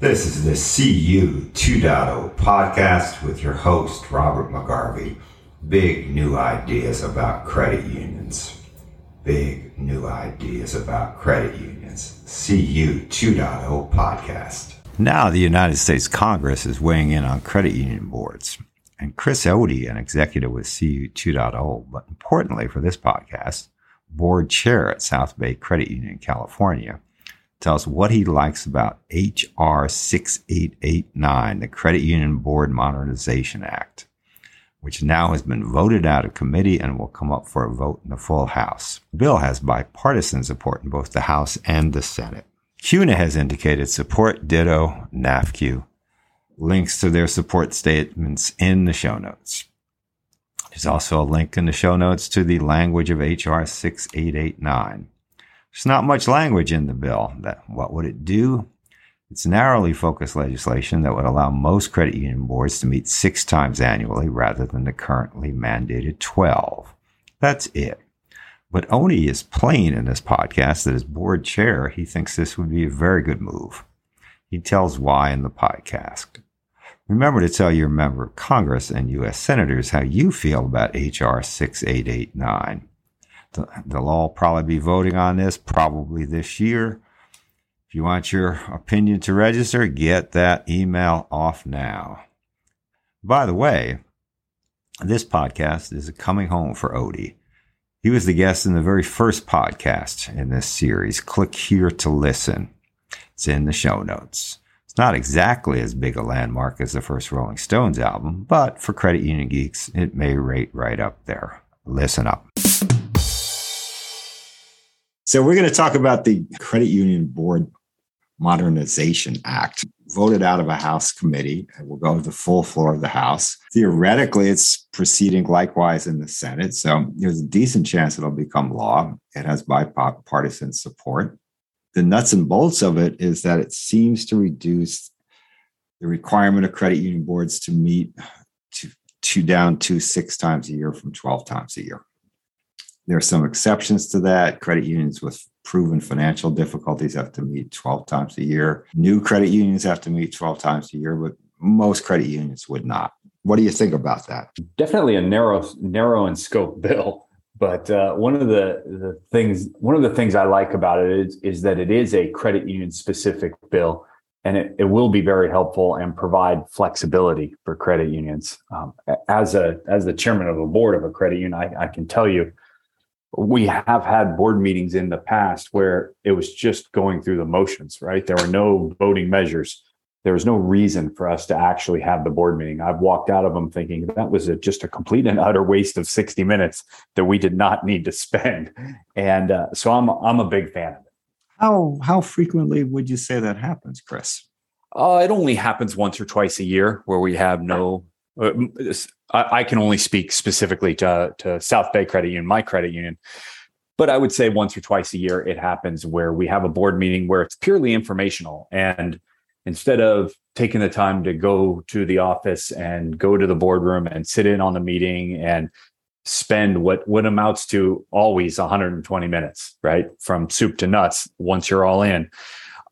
This is the CU 2.0 podcast with your host, Robert McGarvey. Big new ideas about credit unions. Big new ideas about credit unions. CU 2.0 podcast. Now, the United States Congress is weighing in on credit union boards. And Chris Otey, an executive with CU 2.0, but importantly for this podcast, board chair at South Bay Credit Union in California, us what he likes about H.R. 6889, the Credit Union Board Modernization Act, which now has been voted out of committee and will come up for a vote in the full House. The bill has bipartisan support in both the House and the Senate. CUNA has indicated support, ditto, NAFCU. Links to their support statements in the show notes. There's also a link in the show notes to the language of H.R. 6889. There's not much language in the bill. That what would it do? It's narrowly focused legislation that would allow most credit union boards to meet six times annually rather than the currently mandated 12. That's it. But Otey is plain in this podcast that as board chair, he thinks this would be a very good move. He tells why in the podcast. Remember to tell your member of Congress and U.S. senators how you feel about H.R. 6889. They'll all probably be voting on this probably this year. If you want your opinion to register, get that email off now. By the way, this podcast is a coming home for Otey. He was the guest in the very first podcast in this series. Click here to listen. It's in the show notes. It's not exactly as big a landmark as the first Rolling Stones album, but for credit union geeks, it may rate right up there. Listen up. So, we're going to talk about the Credit Union Board Modernization Act, voted out of a House committee and will go to the full floor of the House. Theoretically, it's proceeding likewise in the Senate. So, there's a decent chance it'll become law. It has bipartisan support. The nuts and bolts of it is that it seems to reduce the requirement of credit union boards to meet to, to down to six times a year from 12 times a year. There are some exceptions to that. Credit unions with proven financial difficulties have to meet 12 times a year. New credit unions have to meet 12 times a year, but most credit unions would not. What do you think about that? Definitely a narrow, narrow in scope bill. But uh, one of the, the things, one of the things I like about it is, is that it is a credit union specific bill, and it, it will be very helpful and provide flexibility for credit unions. Um, as a as the chairman of a board of a credit union, I, I can tell you we have had board meetings in the past where it was just going through the motions, right? There were no voting measures. There was no reason for us to actually have the board meeting. I've walked out of them thinking that was a, just a complete and utter waste of 60 minutes that we did not need to spend. And uh, so I'm I'm a big fan of it. How how frequently would you say that happens, Chris? Uh, it only happens once or twice a year where we have no Uh, I, can only speak specifically to, to South Bay Credit Union, my credit union. But I would say once or twice a year, it happens where we have a board meeting where it's purely informational. And instead of taking the time to go to the office and go to the boardroom and sit in on the meeting and spend what what amounts to always 120 minutes, right? From soup to nuts, once you're all in.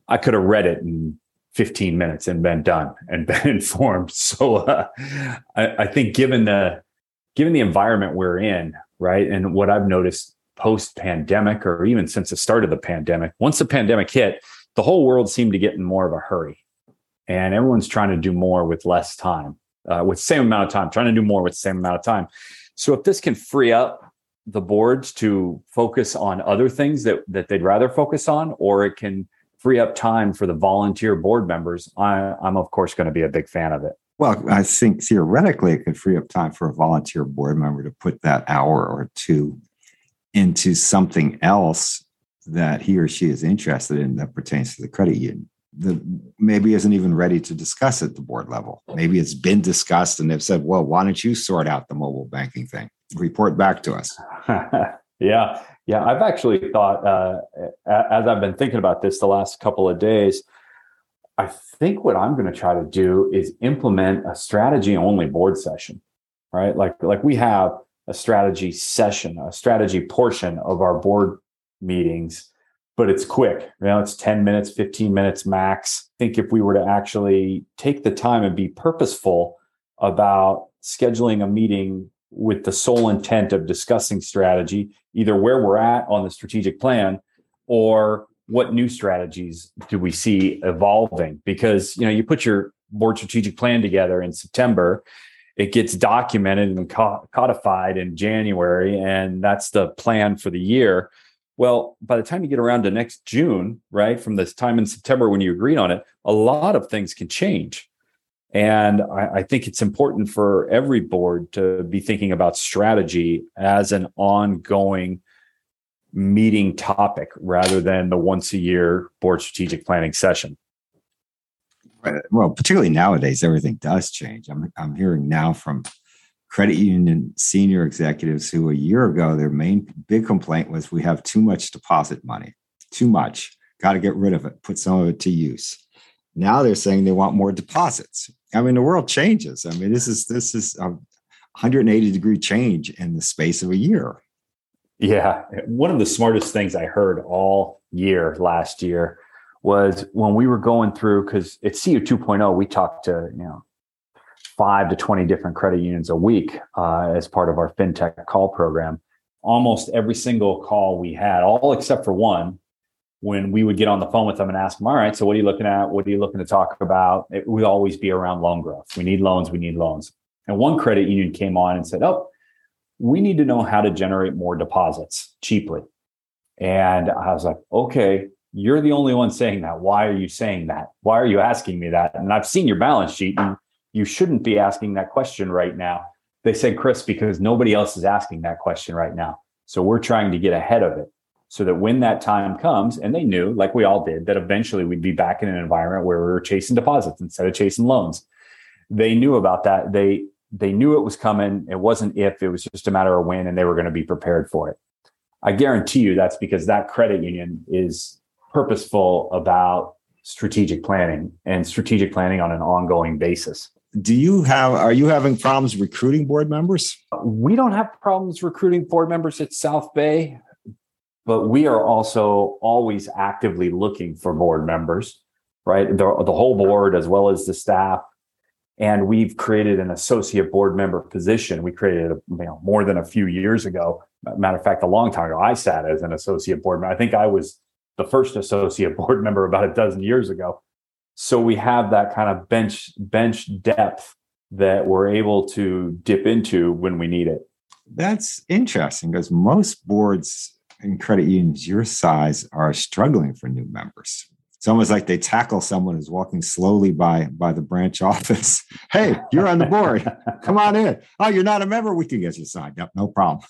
I could have read it in 15 minutes and been done and been informed. So uh, I, I, think given the given the environment we're in, right, and what I've noticed post pandemic or even since the start of the pandemic, once the pandemic hit, the whole world seemed to get in more of a hurry, and everyone's trying to do more with less time, uh, with same amount of time, trying to do more with the same amount of time. So if this can free up the boards to focus on other things that that they'd rather focus on, or it can free up time for the volunteer board members, I, I'm of course going to be a big fan of it. Well, I think theoretically it could free up time for a volunteer board member to put that hour or two into something else that he or she is interested in that pertains to the credit union. The maybe isn't even ready to discuss at the board level. Maybe it's been discussed and they've said, well, why don't you sort out the mobile banking thing? Report back to us. yeah. Yeah, I've actually thought uh, as I've been thinking about this the last couple of days. I think what I'm going to try to do is implement a strategy only board session, right? Like like we have a strategy session, a strategy portion of our board meetings but it's quick. You know, it's 10 minutes, 15 minutes max. I think if we were to actually take the time and be purposeful about scheduling a meeting with the sole intent of discussing strategy, either where we're at on the strategic plan or what new strategies do we see evolving? Because you know you put your board strategic plan together in September it gets documented and codified in January and that's the plan for the year. Well by the time you get around to next June right from this time in September when you agreed on it a lot of things can change and I, I think it's important for every board to be thinking about strategy as an ongoing meeting topic rather than the once a year board strategic planning session. Well, particularly nowadays, everything does change. I'm, I'm hearing now from credit union senior executives who a year ago, their main big complaint was we have too much deposit money, too much, got to get rid of it, put some of it to use. Now they're saying they want more deposits. I mean, the world changes. I mean, this is this is a 180 degree change in the space of a year. Yeah. One of the smartest things I heard all year last year was when we were going through, because at CU 2.0, we talked to, you know, five to 20 different credit unions a week uh, as part of our FinTech call program. Almost every single call we had, all except for one, when we would get on the phone with them and ask them, all right, so what are you looking at? What are you looking to talk about? It would always be around loan growth. We need loans, we need loans. And one credit union came on and said, oh, we need to know how to generate more deposits cheaply. And I was like, okay, you're the only one saying that. Why are you saying that? Why are you asking me that? And I've seen your balance sheet and you shouldn't be asking that question right now. They said, Chris, because nobody else is asking that question right now. So we're trying to get ahead of it so that when that time comes, and they knew, like we all did, that eventually we'd be back in an environment where we were chasing deposits instead of chasing loans. They knew about that. They they knew it was coming. It wasn't if, it was just a matter of when, and they were going to be prepared for it. I guarantee you that's because that credit union is purposeful about strategic planning and strategic planning on an ongoing basis. Do you have, are you having problems recruiting board members? We don't have problems recruiting board members at South Bay, but we are also always actively looking for board members, right? The, the whole board, as well as the staff and we've created an associate board member position. We created you know, more than a few years ago. Matter of fact, a long time ago, I sat as an associate board member. I think I was the first associate board member about a dozen years ago. So we have that kind of bench bench depth that we're able to dip into when we need it. That's interesting because most boards and credit unions your size are struggling for new members it's almost like they tackle someone who's walking slowly by by the branch office. hey, you're on the board. Come on in. Oh, you're not a member. We can get you signed up. No problem.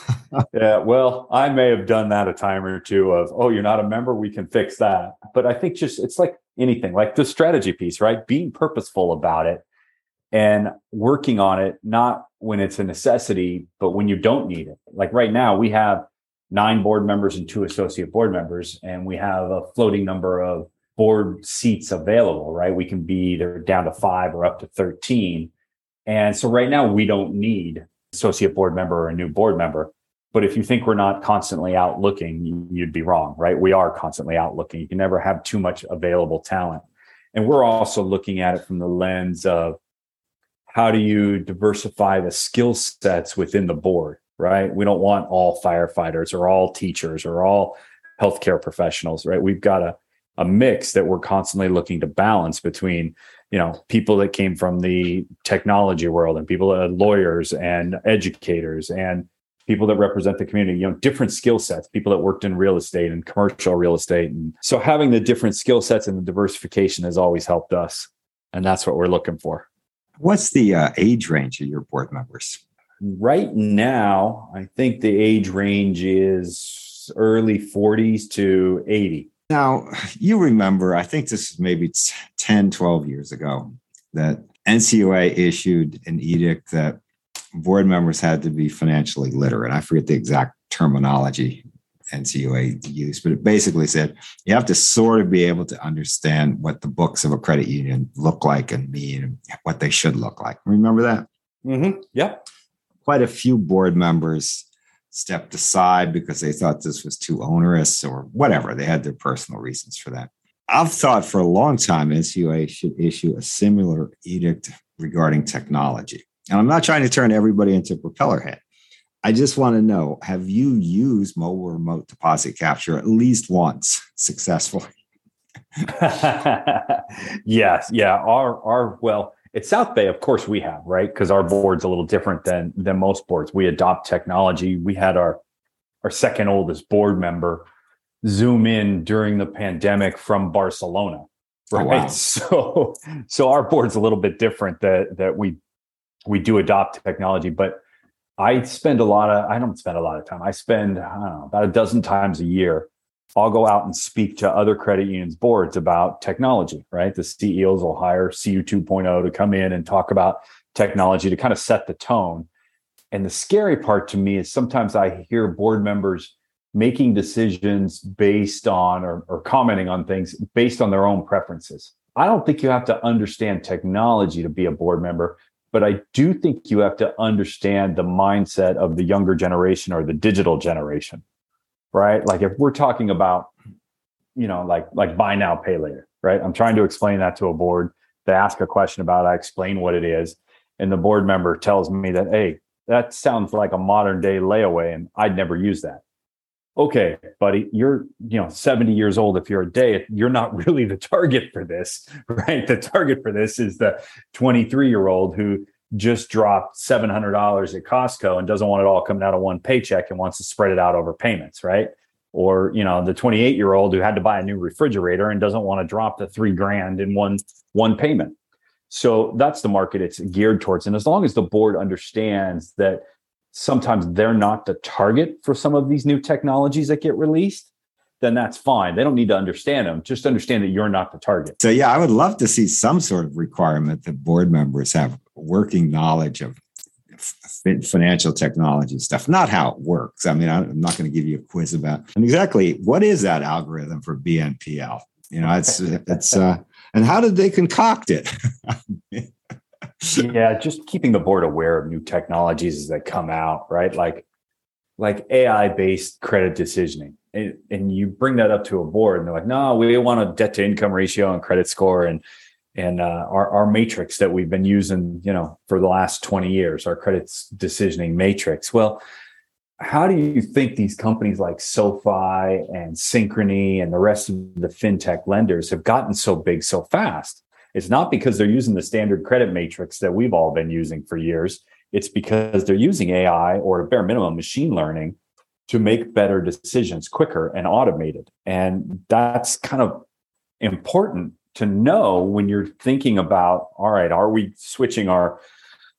yeah, well, I may have done that a time or two of, oh, you're not a member. We can fix that. But I think just it's like anything, like the strategy piece, right? Being purposeful about it and working on it, not when it's a necessity, but when you don't need it. Like right now, we have nine board members and two associate board members, and we have a floating number of board seats available, right? We can be either down to five or up to 13. And so right now we don't need associate board member or a new board member. But if you think we're not constantly out looking, you'd be wrong, right? We are constantly out looking. You can never have too much available talent. And we're also looking at it from the lens of how do you diversify the skill sets within the board? Right? We don't want all firefighters or all teachers or all healthcare professionals, right? We've got a, a mix that we're constantly looking to balance between, you know, people that came from the technology world and people that are lawyers and educators and people that represent the community, you know, different skill sets, people that worked in real estate and commercial real estate. And so having the different skill sets and the diversification has always helped us. And that's what we're looking for. What's the uh, age range of your board members? Right now, I think the age range is early 40s to 80. Now, you remember, I think this is maybe 10, 12 years ago, that NCUA issued an edict that board members had to be financially literate. I forget the exact terminology NCUA used, but it basically said you have to sort of be able to understand what the books of a credit union look like and mean, and what they should look like. Remember that? Mm-hmm. Yep quite a few board members stepped aside because they thought this was too onerous or whatever. They had their personal reasons for that. I've thought for a long time NCUA should issue a similar edict regarding technology. And I'm not trying to turn everybody into a propeller head. I just want to know have you used mobile remote deposit capture at least once successfully? yes, yeah. Our our well, at South Bay, of course, we have right because our board's a little different than than most boards. We adopt technology. We had our our second oldest board member zoom in during the pandemic from Barcelona. Right. Oh, wow. So so our board's a little bit different that that we we do adopt technology, but I spend a lot of I don't spend a lot of time. I spend I don't know about a dozen times a year I'll go out and speak to other credit unions boards about technology, right? The CEOs will hire CU 2.0 to come in and talk about technology to kind of set the tone. And the scary part to me is sometimes I hear board members making decisions based on or, or commenting on things based on their own preferences. I don't think you have to understand technology to be a board member, but I do think you have to understand the mindset of the younger generation or the digital generation right? Like if we're talking about, you know, like like buy now, pay later, right? I'm trying to explain that to a board. They ask a question about it, I explain what it is. And the board member tells me that, hey, that sounds like a modern day layaway, and I'd never use that. Okay, buddy, you're you know 70 years old. If you're a day, you're not really the target for this, right? The target for this is the 23 year old who just dropped $700 at Costco and doesn't want it all coming out of one paycheck and wants to spread it out over payments, right? Or, you know, the 28 year old who had to buy a new refrigerator and doesn't want to drop the three grand in one, one payment. So that's the market it's geared towards. And as long as the board understands that sometimes they're not the target for some of these new technologies that get released, then that's fine. They don't need to understand them. Just understand that you're not the target. So, yeah, I would love to see some sort of requirement that board members have working knowledge of financial technology stuff, not how it works. I mean, I'm not going to give you a quiz about and exactly what is that algorithm for BNPL. You know, it's it's uh, and how did they concoct it? yeah, just keeping the board aware of new technologies as they come out, right? Like like AI based credit decisioning. And, you bring that up to a board and they're like, no, we want a debt to income ratio and credit score and and uh, our, our matrix that we've been using, you know, for the last 20 years, our credit decisioning matrix. Well, how do you think these companies like SoFi and Synchrony and the rest of the fintech lenders have gotten so big so fast? It's not because they're using the standard credit matrix that we've all been using for years. It's because they're using AI or bare minimum machine learning to make better decisions quicker and automated. And that's kind of important to know when you're thinking about all right are we switching our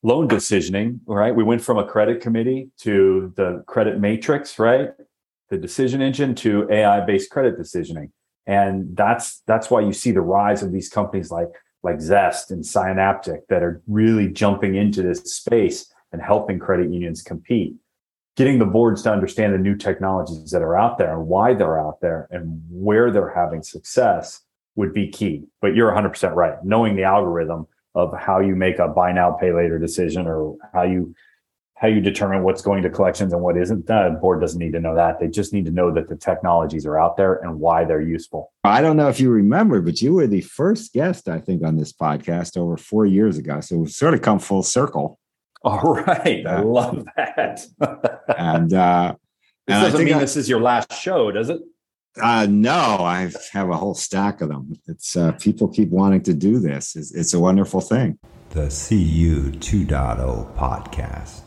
loan decisioning right? We went from a credit committee to the credit matrix right? The decision engine to ai based credit decisioning. And that's that's why you see the rise of these companies like like zest and Scienaptic that are really jumping into this space and helping credit unions compete getting the boards to understand the new technologies that are out there and why they're out there and where they're having success would be key. But you're 100% right. Knowing the algorithm of how you make a buy now pay later decision or how you how you determine what's going to collections and what isn't the board doesn't need to know that. They just need to know that the technologies are out there and why they're useful. I don't know if you remember but you were the first guest i think on this podcast over four years ago. So we've sort of come full circle. All right. I love that and uh this and doesn't mean I, this is your last show does it uh, no, I have a whole stack of them. It's uh, people keep wanting to do this. It's, it's a wonderful thing. The CU 2.0 podcast.